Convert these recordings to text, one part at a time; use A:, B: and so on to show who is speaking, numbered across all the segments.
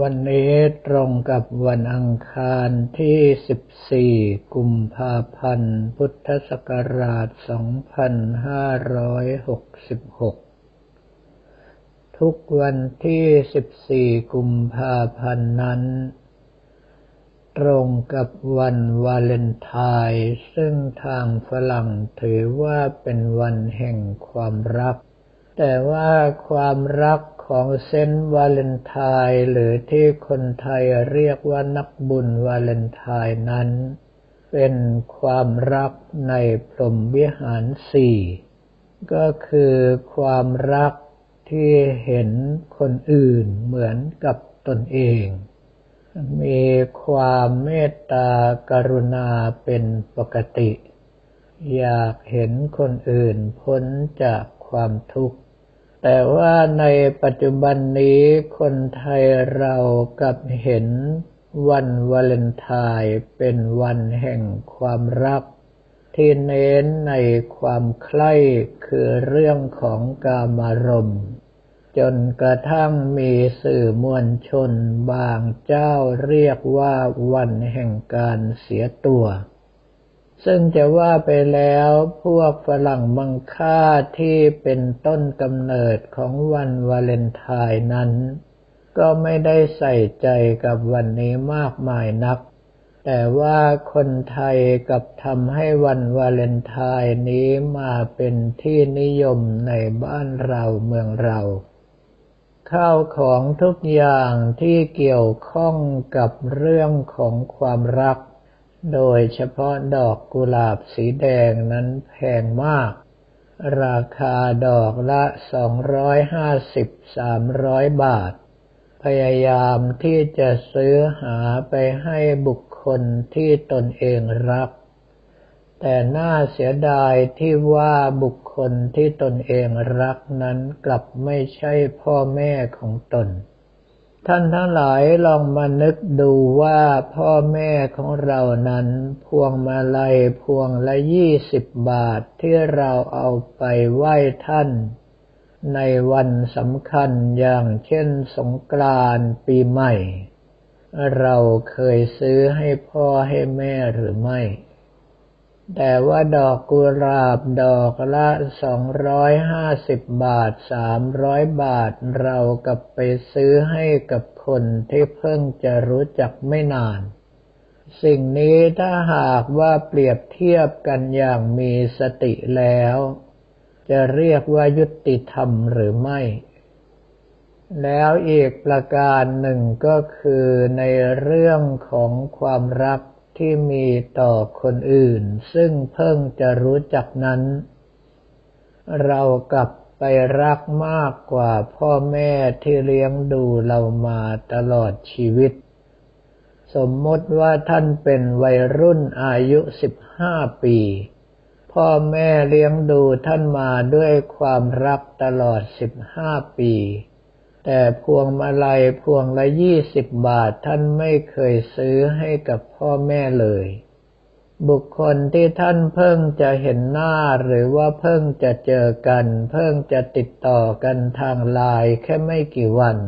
A: วันนี้ตรงกับวันอังคารที่ 14 กุมภาพันธ์ พุทธศักราช 2566 ทุกวันที่ 14 กุมภาพันธ์นั้น ตรงกับวันวาเลนไทน์ซึ่งทางฝรั่งถือว่าเป็นวันแห่งความรัก แต่ว่าความรัก ของเซนต์วาเลนไทน์หรือที่คนไทยเรียกว่านักบุญวาเลนไทน์นั้น เป็นความรักในพรหมวิหารสี่ก็คือความรักที่เห็นคนอื่นเหมือนกับตนเอง มีความเมตตากรุณาเป็นปกติ อยากเห็นคนอื่นพ้นจากความทุกข์ แต่ว่าในปัจจุบันนี้คนไทยเรากับเห็นวันวาเลนไทน์เป็นวันแห่งความรัก ที่เน้นในความใคร่คือเรื่องของกามารมณ์จนกระทั่งมีสื่อมวลชนบางเจ้าเรียกว่าวันแห่งการเสียตัว ซึ่งจะว่าไปแล้วพวกฝรั่งมังค่าที่เป็นต้นกำเนิดของวันวาเลนไทน์นั้น ก็ไม่ได้ใส่ใจกับวันนี้มากมายนัก แต่ว่าคนไทยกับทำให้วันวาเลนไทน์นี้มาเป็นที่นิยมในบ้านเราเมืองเราข้าวของทุกอย่างที่เกี่ยวข้องกับเรื่องของความรัก โดยเฉพาะดอกกุหลาบสีแดงนั้นแพงมาก ราคาดอกละ 250-300 บาท พยายามที่จะซื้อหาไปให้บุคคลที่ตนเองรัก แต่น่าเสียดายที่ว่าบุคคลที่ตนเองรักนั้นกลับไม่ใช่พ่อแม่ของตน ท่านทั้งหลายลองมานึกดูว่าพ่อแม่ของเรานั้น พวงมาลัยพวงละยี่สิบบาทที่เราเอาไปไหว้ท่าน ในวันสำคัญอย่างเช่นสงกรานต์ปีใหม่ เราเคยซื้อให้พ่อให้แม่หรือไม่ แต่ว่าดอกกุหลาบดอกละสองร้อยห้าสิบบาทสามร้อยบาทเรากับไปซื้อให้กับคนที่เพิ่งจะรู้จักไม่นาน สิ่งนี้ถ้าหากว่าเปรียบเทียบกันอย่างมีสติแล้ว จะเรียกว่ายุติธรรมหรือไม่ แล้วอีกประการหนึ่งก็คือในเรื่องของความรัก ที่มีต่อคนอื่น ซึ่งเพิ่งจะรู้จักนั้น เรากลับไปรักมากกว่าพ่อแม่ที่เลี้ยงดูเรามาตลอดชีวิต สมมติว่าท่านเป็นวัยรุ่นอายุสิบห้าปี พ่อแม่เลี้ยงดูท่านมาด้วยความรักตลอดสิบห้าปี แต่พวงมาลัยพวงละยี่สิบบาทท่านไม่เคยซื้อให้กับพ่อแม่เลย บุคคลที่ท่านเพิ่งจะเห็นหน้าหรือว่าเพิ่งจะเจอกัน เพิ่งจะติดต่อกันทางไลน์แค่ไม่กี่วัน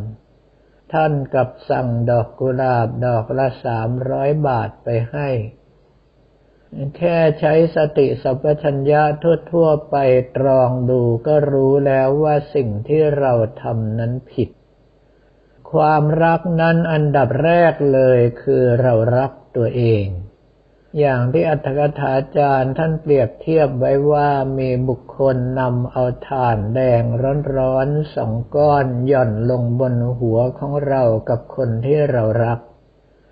A: ท่านกับสั่งดอกกุหลาบดอกละสามร้อยบาทไปให้ แค่ใช้สติสัพพัญญาทั่วๆไปตรองดูก็รู้แล้วว่าสิ่งที่เราทำนั้นผิด ความรักนั้นอันดับแรกเลยคือเรารักตัวเอง อย่างที่อัตถกถาจารย์ท่านเปรียบเทียบไว้ว่ามีบุคคลนำเอาถ่านแดงร้อนๆสองก้อนหย่อนลงบนหัวของเรากับคนที่เรารัก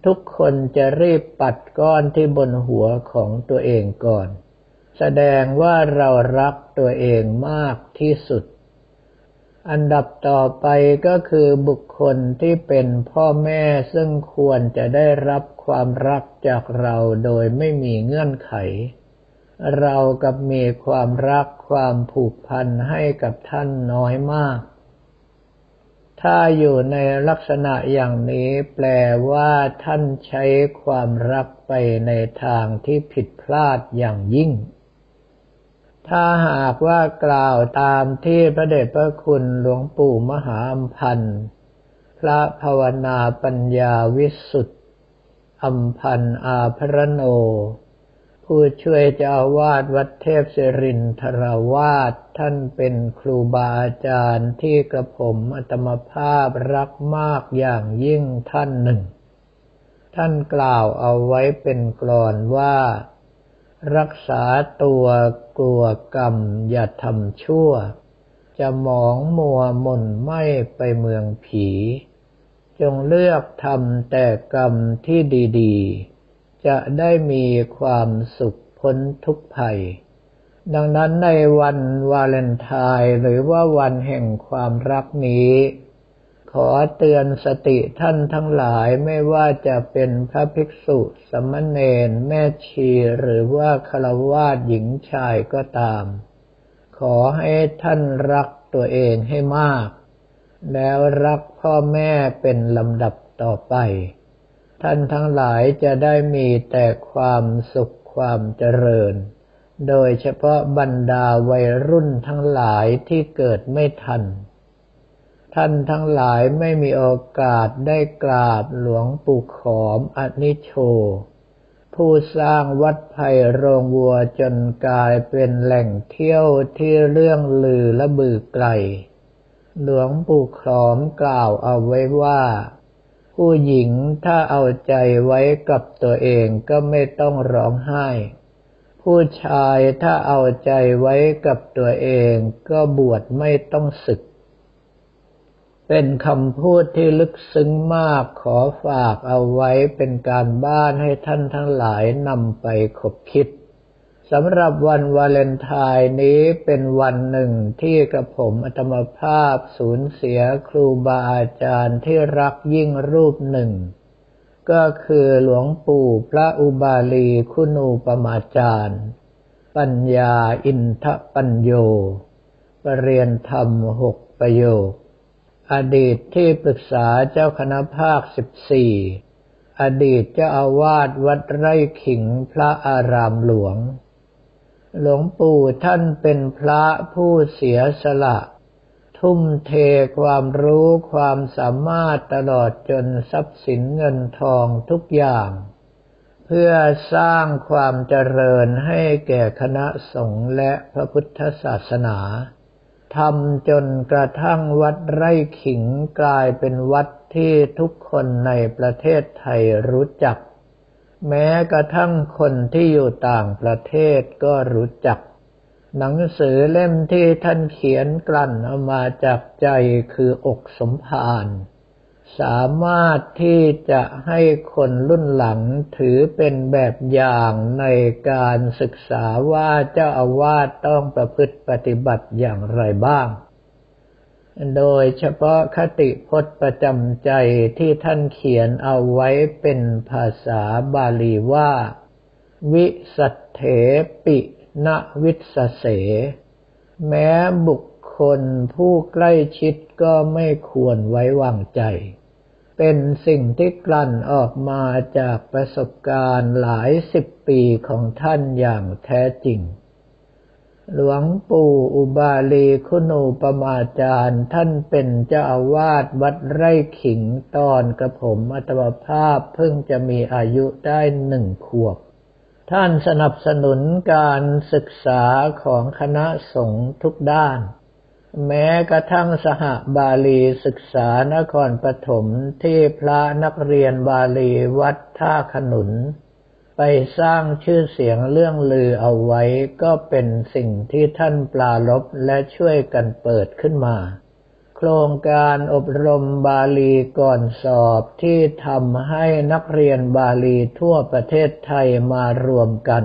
A: ทุกคนจะรีบปัดก้อนที่บนหัวของตัวเองก่อน แสดงว่าเรารักตัวเองมากที่สุด อันดับต่อไปก็คือบุคคลที่เป็นพ่อแม่ซึ่งควรจะได้รับความรักจากเราโดยไม่มีเงื่อนไข เรากับมีความรักความผูกพันให้กับท่านน้อยมาก ถ้าอยู่ในลักษณะอย่างนี้แปลว่าท่านใช้ความรักไปในทางที่ผิดพลาดอย่างยิ่ง ถ้าหากว่ากล่าวตามที่พระเดชพระคุณหลวงปู่มหาอัมพันธ์พระภาวนาปัญญาวิสุทธิอัมพันอาพระโน ผู้ช่วยเจ้าวาดวัดเทพศิรินทราวาสท่านเป็นครูบาอาจารย์ที่กระผมอัตมภาพรักมากอย่างยิ่งท่านหนึ่ง ท่านกล่าวเอาไว้เป็นกลอนว่า รักษาตัวกลัวกรรมอย่าทำชั่ว จะมองมัวมนไม่ไปเมืองผี จงเลือกทำแต่กรรมที่ดี ๆ จะได้มีความสุขพ้นทุกภัย ดังนั้นในวันวาเลนไทน์หรือว่าวันแห่งความรักนี้ ขอเตือนสติท่านทั้งหลายไม่ว่าจะเป็นพระภิกษุสมณเณรแม่ชีหรือว่าคารวาสหญิงชายก็ตาม ขอให้ท่านรักตัวเองให้มาก แล้วรักพ่อแม่เป็นลำดับต่อไป ท่านทั้งหลายจะได้มีแต่ความสุขความเจริญ โดยเฉพาะบรรดาวัยรุ่นทั้งหลายที่เกิดไม่ทัน ท่านทั้งหลายไม่มีโอกาสได้กราบหลวงปู่ขอมอนิโช ผู้สร้างวัดไผ่โรงวัวจนกลายเป็นแหล่งเที่ยวที่เรื่องลือและบือไกล หลวงปู่ขอมกล่าวเอาไว้ว่า ผู้หญิงถ้าเอาใจไว้กับตัวเองก็ไม่ต้องร้องไห้ ผู้ชายถ้าเอาใจไว้กับตัวเองก็บวชไม่ต้องศึก เป็นคำพูดที่ลึกซึ้งมากขอฝากเอาไว้เป็นการบ้านให้ท่านทั้งหลายนำไปคบคิด สำหรับวันวาเลนไทน์นี้เป็นวันหนึ่งที่กระผมอัตมภาพสูญเสียครูบาอาจารย์ที่รักยิ่งรูปหนึ่ง ก็คือหลวงปู่พระอุบาลีคุณูปมาจารย์ ปัญญาอินทปัญโยปรเรียนธรรมหกประโยค อดีตที่ปรึกษาเจ้าคณะภาคสิบสี่อดีตเจ้าอาวาสวัดไร่ขิงพระอารามหลวง หลวงปู่ท่านเป็นพระผู้เสียสละ ทุ่มเทความรู้ความสามารถตลอดจนทรัพย์สินเงินทองทุกอย่าง เพื่อสร้างความเจริญให้แก่คณะสงฆ์และพระพุทธศาสนาทำจนกระทั่งวัดไร่ขิงกลายเป็นวัดที่ทุกคนในประเทศไทยรู้จัก แม้กระทั่งคนที่อยู่ต่างประเทศก็รู้จัก หนังสือเล่มที่ท่านเขียนกลั่นเอามาจากใจคืออกสมภารสามารถที่จะให้คนรุ่นหลังถือเป็นแบบอย่างในการศึกษาว่าเจ้าอาวาสต้องประพฤติปฏิบัติอย่างไรบ้าง โดยเฉพาะคติพจน์ประจำใจที่ท่านเขียนเอาไว้เป็นภาษาบาลีว่า วิสัทเถปิณวิสเส แม้บุคคลผู้ใกล้ชิดก็ไม่ควรไว้วางใจ เป็นสิ่งที่กลั่นออกมาจากประสบการณ์หลายสิบปีของท่านอย่างแท้จริง หลวงปู่อุบาลีคุณูปมาจารย์ ท่านเป็นเจ้าอาวาสวัดไร่ขิงตอนกระผมอัตมภาพเพิ่งจะมีอายุได้หนึ่งขวบ ท่านสนับสนุนการศึกษาของคณะสงฆ์ทุกด้าน แม้กระทั่งสหบาลีศึกษานครปฐมที่พระนักเรียนบาลีวัดท่าขนุน ไปสร้างชื่อเสียงเรื่องลือเอาไว้ก็เป็นสิ่งที่ท่านปลาลบและช่วยกันเปิดขึ้นมา โครงการอบรมบาลีก่อนสอบที่ทำให้นักเรียนบาลีทั่วประเทศไทยมารวมกัน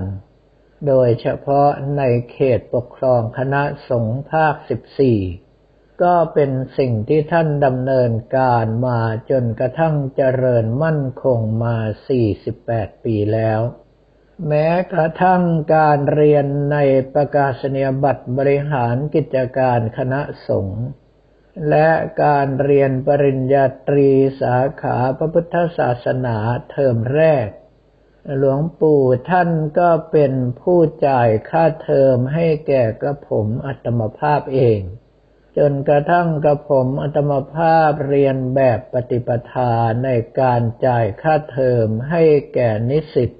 A: โดยเฉพาะในเขตปกครองคณะสงฆ์ภาค 14 ก็เป็นสิ่งที่ท่านดำเนินการมาจนกระทั่งเจริญมั่นคงมา 48 ปีแล้ว แม้กระทั่งการเรียนในประกาศนียบัตรบริหารกิจการคณะสงฆ์และการเรียนปริญญาตรีสาขาพระพุทธศาสนาเทอมแรก หลวงปู่ท่านก็เป็นผู้จ่ายค่าเทอมให้แก่กระผมอัตมภาพเอง จนกระทั่งกระผมอัตมภาพเรียนแบบปฏิปทาในการจ่ายค่าเทอมให้แก่นิสิต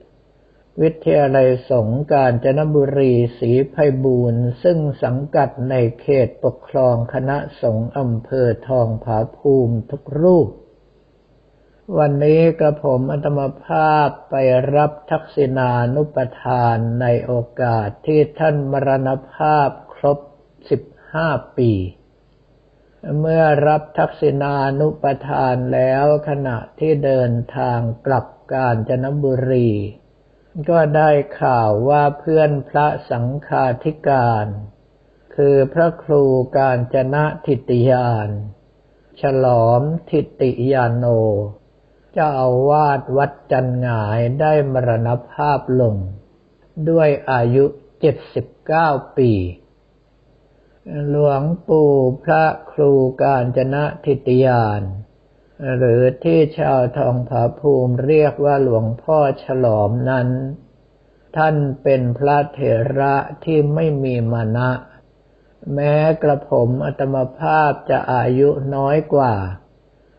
A: วิทยาลัยสงการจนบุรีศรีไพบูรณ์ ซึ่งสังกัดในเขตปกครองคณะสงฆ์อำเภอทองผาภูมิทุกรูป วันนี้กระผมอัตมภาพไปรับทักษิณานุปทานในโอกาสที่ท่านมรณภาพครบ15ปี เมื่อรับทักษิณานุปทานแล้วขณะที่เดินทางกลับกาญจนบุรี ก็ได้ข่าวว่าเพื่อนพระสังฆาธิการ คือพระครูการจนะทิติยาน ฉลอมทิติยานโนเจ้าอาวาสวัดจันงายได้มรณภาพลง ด้วยอายุ 79 ปี หลวงปู่พระครูการจนะทิติยาน หรือที่ชาวทองผาภูมิเรียกว่าหลวงพ่อฉลอมนั้น ท่านเป็นพระเถระที่ไม่มีมานะ แม้กระผมอัตมภาพจะอายุน้อยกว่า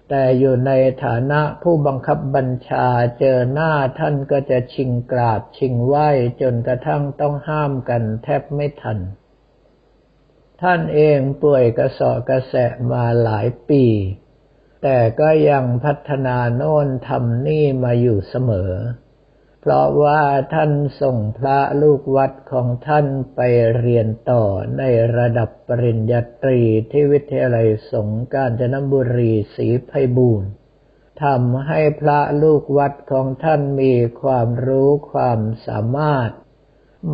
A: แต่อยู่ในฐานะผู้บังคับบัญชาเจอหน้าท่านก็จะชิงกราบชิงไหวจนกระทั่งต้องห้ามกันแทบไม่ทัน ท่านเองป่วยกระสอบกระแสะมาหลายปี แต่ก็ยังพัฒนาโน่นทำนี่มาอยู่เสมอ เพราะว่าท่านส่งพระลูกวัดของท่านไปเรียนต่อในระดับปริญญาตรีที่วิทยาลัยสงการจนบุรีศรีไพบูรณ์ทำให้พระลูกวัดของท่านมีความรู้ความสามารถ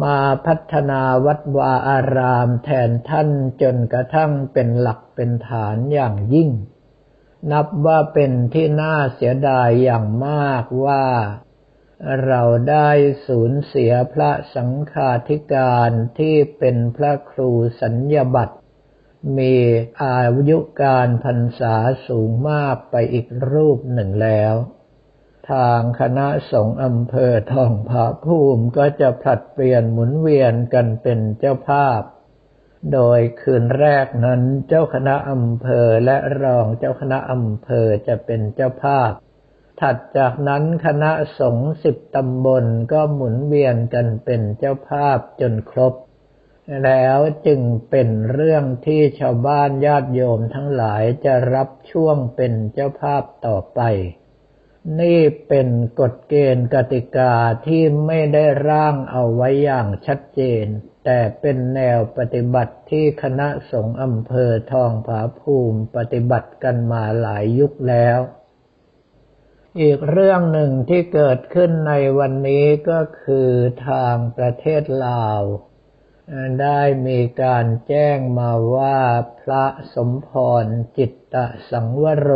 A: มาพัฒนาวัดวาอารามแทนท่านจนกระทั่งเป็นหลักเป็นฐานอย่างยิ่ง นับว่าเป็นที่น่าเสียดายอย่างมากว่า เราได้สูญเสียพระสังฆาธิการที่เป็นพระครูสัญญบัตรมีอายุการพรรษาสูงมากไปอีกรูปหนึ่งแล้ว ทางคณะสงฆ์อำเภอทองผาภูมิก็จะผลัดเปลี่ยนหมุนเวียนกันเป็นเจ้าภาพ โดยคืนแรกนั้นเจ้าคณะอำเภอและรองเจ้าคณะอำเภอจะเป็นเจ้าภาพ ถัดจากนั้นคณะสงฆ์สิบตำบลก็หมุนเวียนกันเป็นเจ้าภาพจนครบ แล้วจึงเป็นเรื่องที่ชาวบ้านญาติโยมทั้งหลายจะรับช่วงเป็นเจ้าภาพต่อไป นี่เป็นกฎเกณฑ์กติกาที่ไม่ได้ร่างเอาไว้อย่างชัดเจน แต่เป็นแนวปฏิบัติที่คณะสงฆ์อำเภอทองผาภูมิปฏิบัติกันมาหลายยุคแล้ว อีกเรื่องหนึ่งที่เกิดขึ้นในวันนี้ก็คือทางประเทศลาว ได้มีการแจ้งมาว่าพระสมพรจิตตสังวโร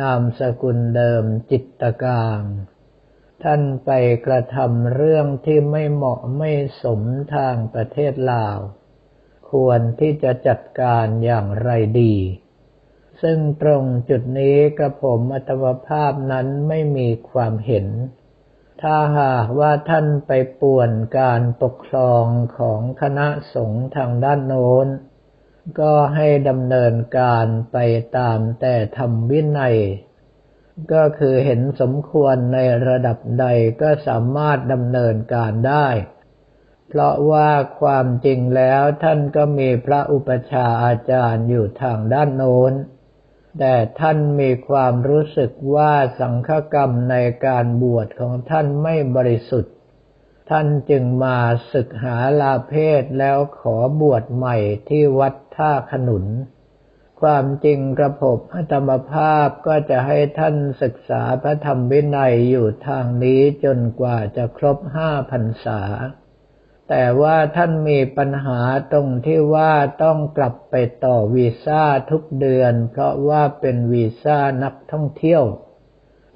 A: นามสกุลเดิมจิตตกางท่านไปกระทำเรื่องที่ไม่เหมาะไม่สมทางประเทศลาว ควรที่จะจัดการอย่างไรดี ซึ่งตรงจุดนี้กระผมอัตวภาพนั้นไม่มีความเห็น ถ้าหากว่าท่านไปป่วนการปกครองของคณะสงฆ์ทางด้านโน้น ก็ให้ดำเนินการไปตามแต่ทำวินัย ก็คือเห็นสมควรในระดับใดก็สามารถดำเนินการได้ เพราะว่าความจริงแล้วท่านก็มีพระอุปชาอาจารย์อยู่ทางด้านโน้น แต่ท่านมีความรู้สึกว่าสังฆกรรมในการบวชของท่านไม่บริสุทธิ์ท่านจึงมาศึกหาลาเพศแล้วขอบวชใหม่ที่วัด ท่าขนุน ความจริงกระผมอัตมภาพก็จะให้ท่านศึกษาพระธรรมวินัยอยู่ทางนี้จนกว่าจะครบห้าพรรษา แต่ว่าท่านมีปัญหาตรงที่ว่าต้องกลับไปต่อวีซ่าทุกเดือน เพราะว่าเป็นวีซ่านักท่องเที่ยว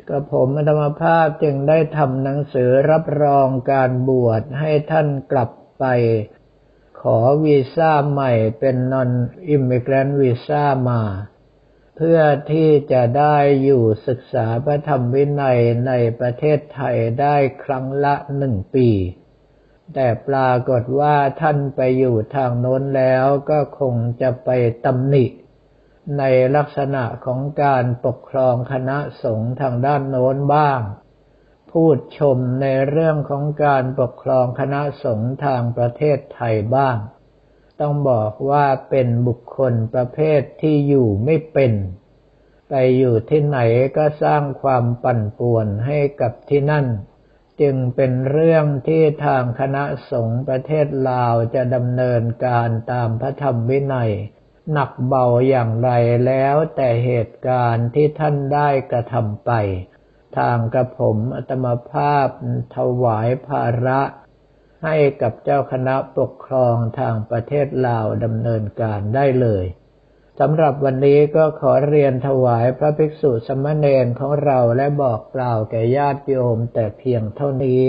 A: กระผมธรรมภาพจึงได้ทำหนังสือรับรองการบวชให้ท่านกลับไป ขอวีซ่าใหม่เป็น non immigrant visa มา เพื่อที่จะได้อยู่ศึกษาพระธรรมวินัยในประเทศไทยได้ครั้งละหนึ่งปี แต่ปรากฏว่าท่านไปอยู่ทางโน้นแล้วก็คงจะไปตำหนิ ในลักษณะของการปกครองคณะสงฆ์ทางด้านโน้นบ้าง พูดชมในเรื่องของการปกครองคณะสงฆ์ทางประเทศไทยบ้าง ต้องบอกว่าเป็นบุคคลประเภทที่อยู่ไม่เป็น ไปอยู่ที่ไหนก็สร้างความปั่นป่วนให้กับที่นั่น จึงเป็นเรื่องที่ทางคณะสงฆ์ประเทศลาวจะดำเนินการตามพระธรรมวินัย หนักเบาอย่างไรแล้วแต่เหตุการณ์ที่ท่านได้กระทำไป ทางกระผมอัตมภาพถวายภาระให้กับเจ้าคณะปกครองทางประเทศลาวดำเนินการได้เลยสำหรับวันนี้ก็ขอเรียนถวายพระภิกษุสมณเณรของเราและบอกกล่าวแก่ญาติโยมแต่เพียงเท่านี้